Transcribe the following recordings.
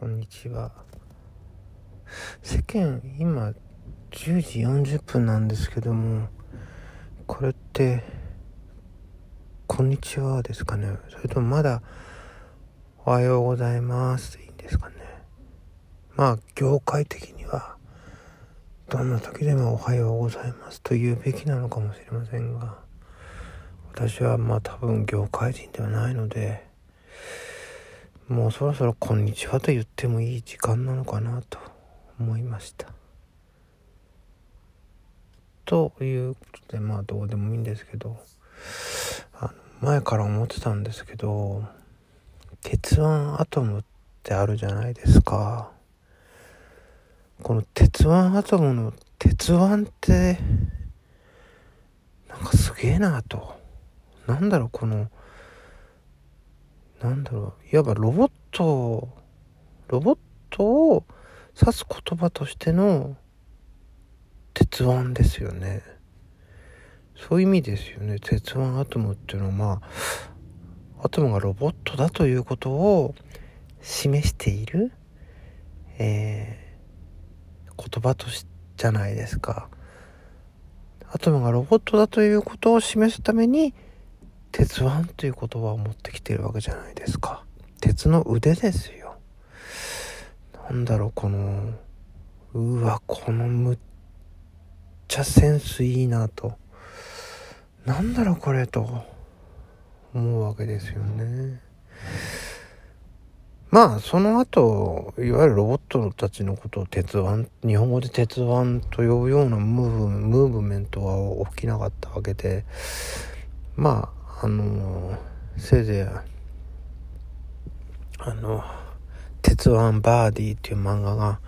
こんにちは。世間今10時40分なんですけどもこれってこんにちはですかね？それともまだおはようございます。でいいんですかね？まあ業界的にはどんな時でもおはようございます。と言うべきなのかもしれませんが私はまあ多分業界人ではないのでもうそろそろこんにちはと言ってもいい時間なのかなと思いました。ということでまあどうでもいいんですけどあの前から思ってたんですけど鉄腕アトムってあるじゃないですか。この鉄腕アトムの鉄腕ってなんかすげえなと。なんだろうこのなんだろう。いわばロボットロボットを指す言葉としての鉄腕ですよね。そういう意味ですよね。鉄腕アトムっていうのはまあアトムがロボットだということを示している、えー、言葉としじゃないですか。アトムがロボットだということを示すために鉄腕という言葉を持っててるわけじゃないですか。鉄の腕ですよ。なんだろうこのうわこのむっちゃセンスいいなと。なんだろうこれと。思うわけですよね。まあその後いわゆるロボットたちのことを鉄腕日本語で鉄腕と呼ぶようなムーブムーブメントは起きなかったわけで。まああのせいぜいあの「鉄腕バーディー」っていう漫画が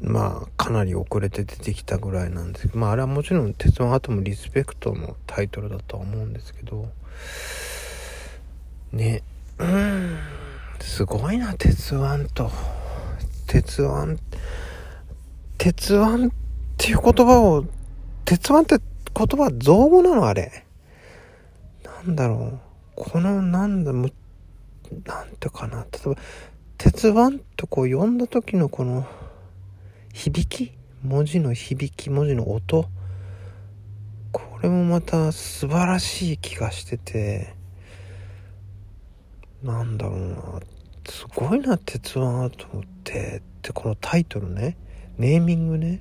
まあかなり遅れて出てきたぐらいなんです。けどまああれはもちろん「鉄腕アトムリスペクト」のタイトルだとは思うんですけどね。うん。すごいな鉄腕と。鉄腕鉄腕っていう言葉を鉄腕って言葉造語なのあれ。なんだろう、このなんだ、む、なんてかな、例えば、鉄腕とこう読んだ時のこの響き、文字の響き、文字の音、これもまた素晴らしい気がしてて、なんだろうな、すごいな、鉄腕と思って、ってこのタイトルね、ネーミングね、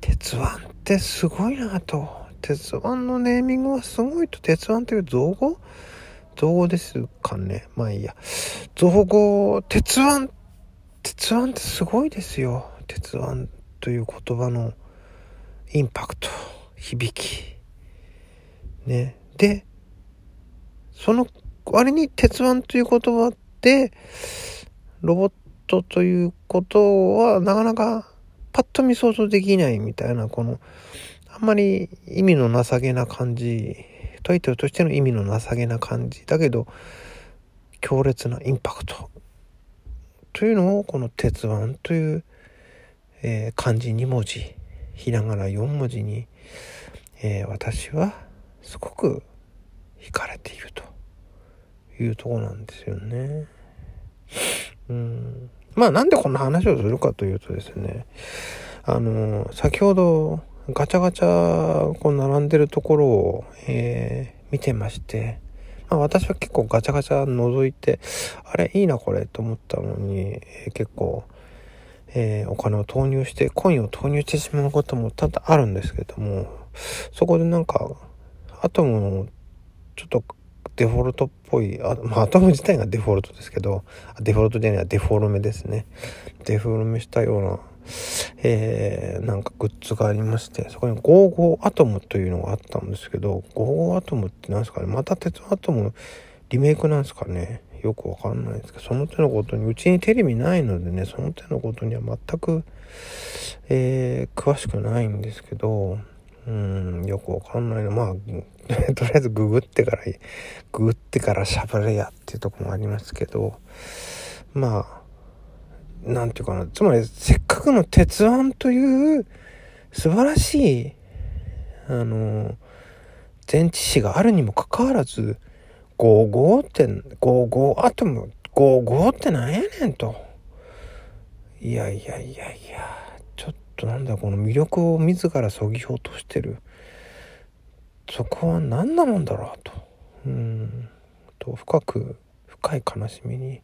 鉄腕ってすごいなと。鉄腕のネーミングはすごいと、鉄腕という造語？造語ですかね。まあいいや。造語、鉄腕、鉄腕ってすごいですよ。鉄腕という言葉のインパクト、響き。ね。で、その割に鉄腕という言葉で、ロボットということはなかなかパッと見想像できないみたいな、この、あんまり意味の情けな感じ、タイトルとしての意味の情けな感じ、だけど、強烈なインパクトというのをこの鉄腕という、えー、漢字2文字、ひらがな4文字に、えー、私はすごく惹かれているというとこなんですよね。うん。まあなんでこんな話をするかというとですね、あの、先ほどガチャガチャこう並んでるところを、えー、見てまして、まあ、私は結構ガチャガチャ覗いて、あれいいなこれと思ったのに、えー、結構、えー、お金を投入して、コインを投入してしまうことも多々あるんですけども、そこでなんか、アトムのちょっとデフォルトっぽい、あまあ、アトム自体がデフォルトですけど、デフォルトじゃないデフォルメですね。デフォルメしたようなえー、なんかグッズがありまして、そこに55アトムというのがあったんですけど、55アトムって何ですかね？また鉄アトムリメイクなんですかね？よくわかんないですけど、その手のことに、うちにテレビないのでね、その手のことには全く、えー、詳しくないんですけど、うん、よくわかんないの。まあ、とりあえずググってから、ググってから喋れやっていうとこもありますけど、まあ、なんていうかな、つまりせっかくの鉄腕という素晴らしい、あの、前置詞があるにもかかわらず、55って、55アトム、55ってなんやねんと。いやいやいやいや、ちょっとなんだこの魅力を自らそぎ落としてる。そこは何なもんだろうと。うん。と深く深い悲しみに、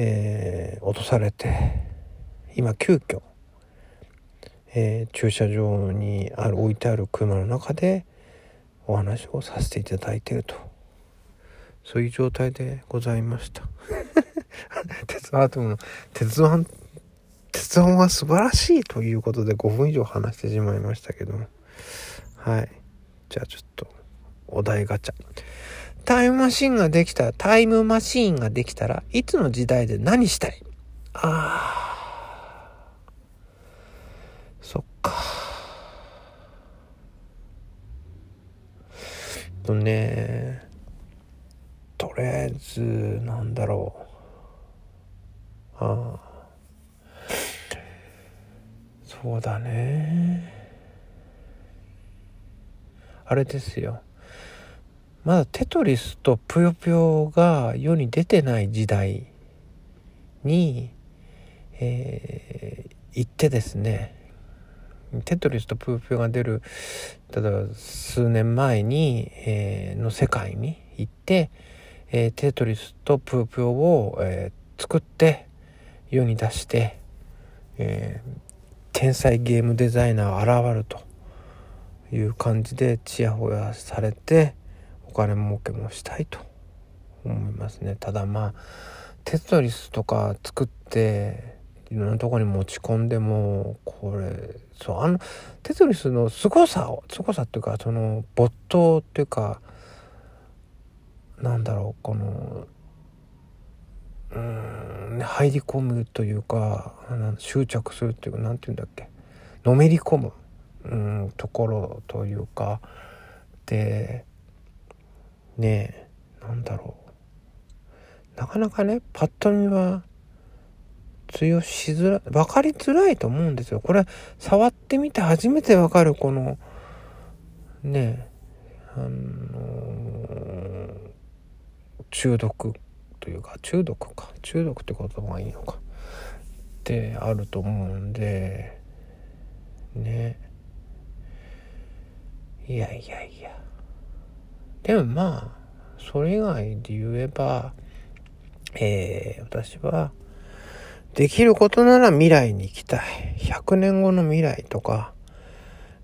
えー、落とされて今急遽、えー、駐車場にある置いてある車の中でお話をさせていただいていると。そういう状態でございました。鉄腕アトムの鉄腕鉄腕は素晴らしいということで5分以上話してしまいましたけども。はい。じゃあちょっとお題ガチャ。タイムマシンができたら、タイムマシーンができたらいつの時代で何したい？ああ。そっか。とね、とりあえず、なんだろう。ああ。そうだね。あれですよ。まだテトリスとぷよぷよが世に出てない時代に、えー、行ってですね。テトリスとぷよぷよが出る例えば数年前に、えー、の世界に行って、えー、テトリスとぷよぷよを、えー、作って世に出して、え、天才ゲームデザイナー現るという感じでちやほやされて、お金儲けもしたいと思いますね。ただまあテトリスとか作っていろんなとこに持ち込んでもこれそうあのテトリスの凄さを凄さっていうかその没頭っていうかなんだろうこのうん入り込むというか執着するっていうか何て言うんだっけ？のめり込むうんところというかでねえなんだろう。なかなかねパッと見は通用しづらい分かりづらいと思うんですよ。これ触ってみて初めて分かるこのねえあのー、中毒というか中毒か。中毒って言葉がいいのか。ってあると思うんでねいやいやいや。でもまあそれ以外で言えばえー、私はできることなら未来に行きたい。100年後の未来とか、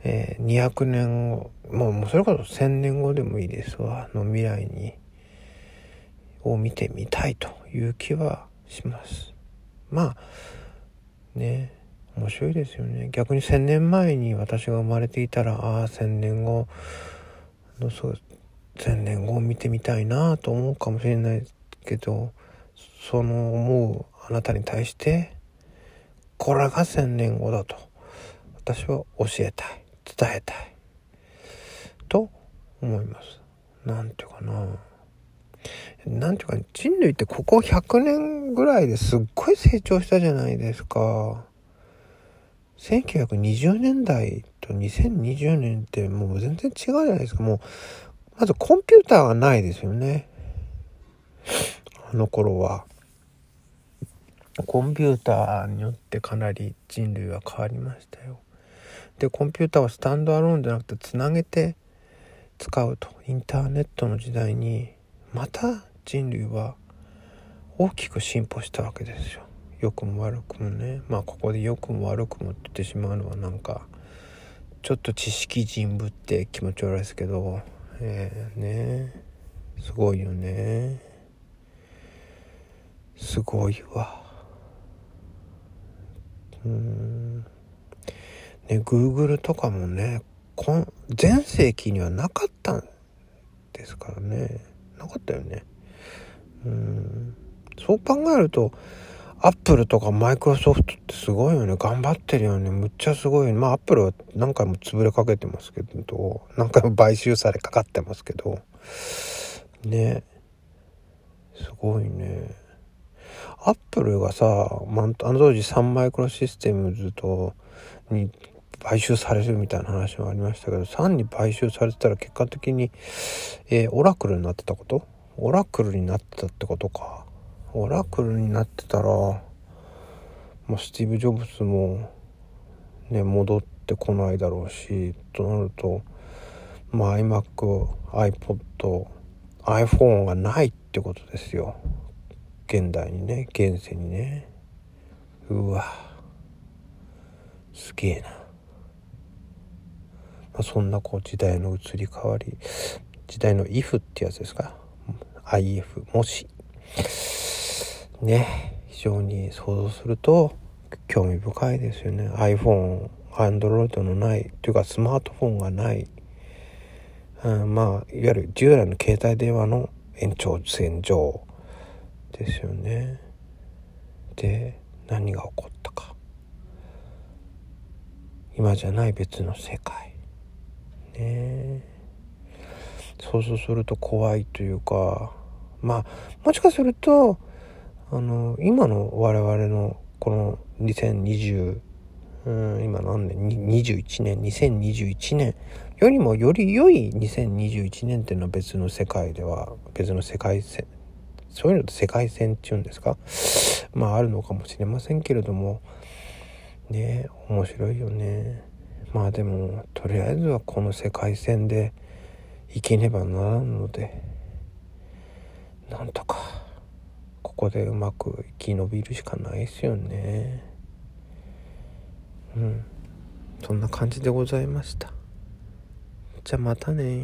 えー、200年後もうもうそれこそ1000年後でもいいですわ。の未来にを見てみたいという気はします。まあね面白いですよね。逆に1000年前に私が生まれていたらああ1000年後のそう1000年後を見てみたいなと思うかもしれないけどその思うあなたに対してこれが1000年後だと私は教えたい伝えたいと思います。なんていうかな。なんていうか人類ってここ100年ぐらいですっごい成長したじゃないですか。1920年代と2020年ってもう全然違うじゃないですか。もうまずコンピューターがないですよね。あの頃は。コンピューターによってかなり人類は変わりましたよ。で、コンピューターはスタンドアローンじゃなくてつなげて使うと。インターネットの時代にまた人類は大きく進歩したわけですよ。良くも悪くもね。まあここで良くも悪くもって言ってしまうのはなんかちょっと知識人ぶって気持ち悪いですけどえー、ね。すごいよね。すごいわ。うん。ね Google とかもね全盛期にはなかったんですからね。なかったよね。うん。そう考えるとアップルとかマイクロソフトってすごいよね。頑張ってるよね。むっちゃすごいよね。まあアップルは何回も潰れかけてますけど、何回も買収されかかってますけど、ね。すごいね。アップルがさ、まあ、あの当時サンマイクロシステムズと、に買収されるみたいな話もありましたけど、サンに買収されてたら結果的に、えー、オラクルになってたこと？オラクルになってたってことか。オラクルになってたらもうスティーブ・ジョブズもね戻ってこないだろうしとなるとまあ iMac、iPod、iPhone がないってことですよ。現代にね現世にね。うわ。すげえな、まあ、そんなこう時代の移り変わり時代の if ってやつですか？IF もし。ね非常に想像すると興味深いですよね。iPhone Android のないというかスマートフォンがない、うん、まあいわゆる従来の携帯電話の延長線上ですよね。で何が起こったか。今じゃない別の世界。ね。そうすると怖いというか。まあもしかするとあの今の我々のこの2020うん今何年？21年2021年。よりもより良い2021年っていうのは別の世界では別の世界線。そういうのって世界線っていうんですか？まああるのかもしれませんけれども。ね面白いよね。まあでもとりあえずはこの世界線で生きねばならんので。なんとか。ここでうまく生き延びるしかないですよね。うん。そんな感じでございました。じゃあまたね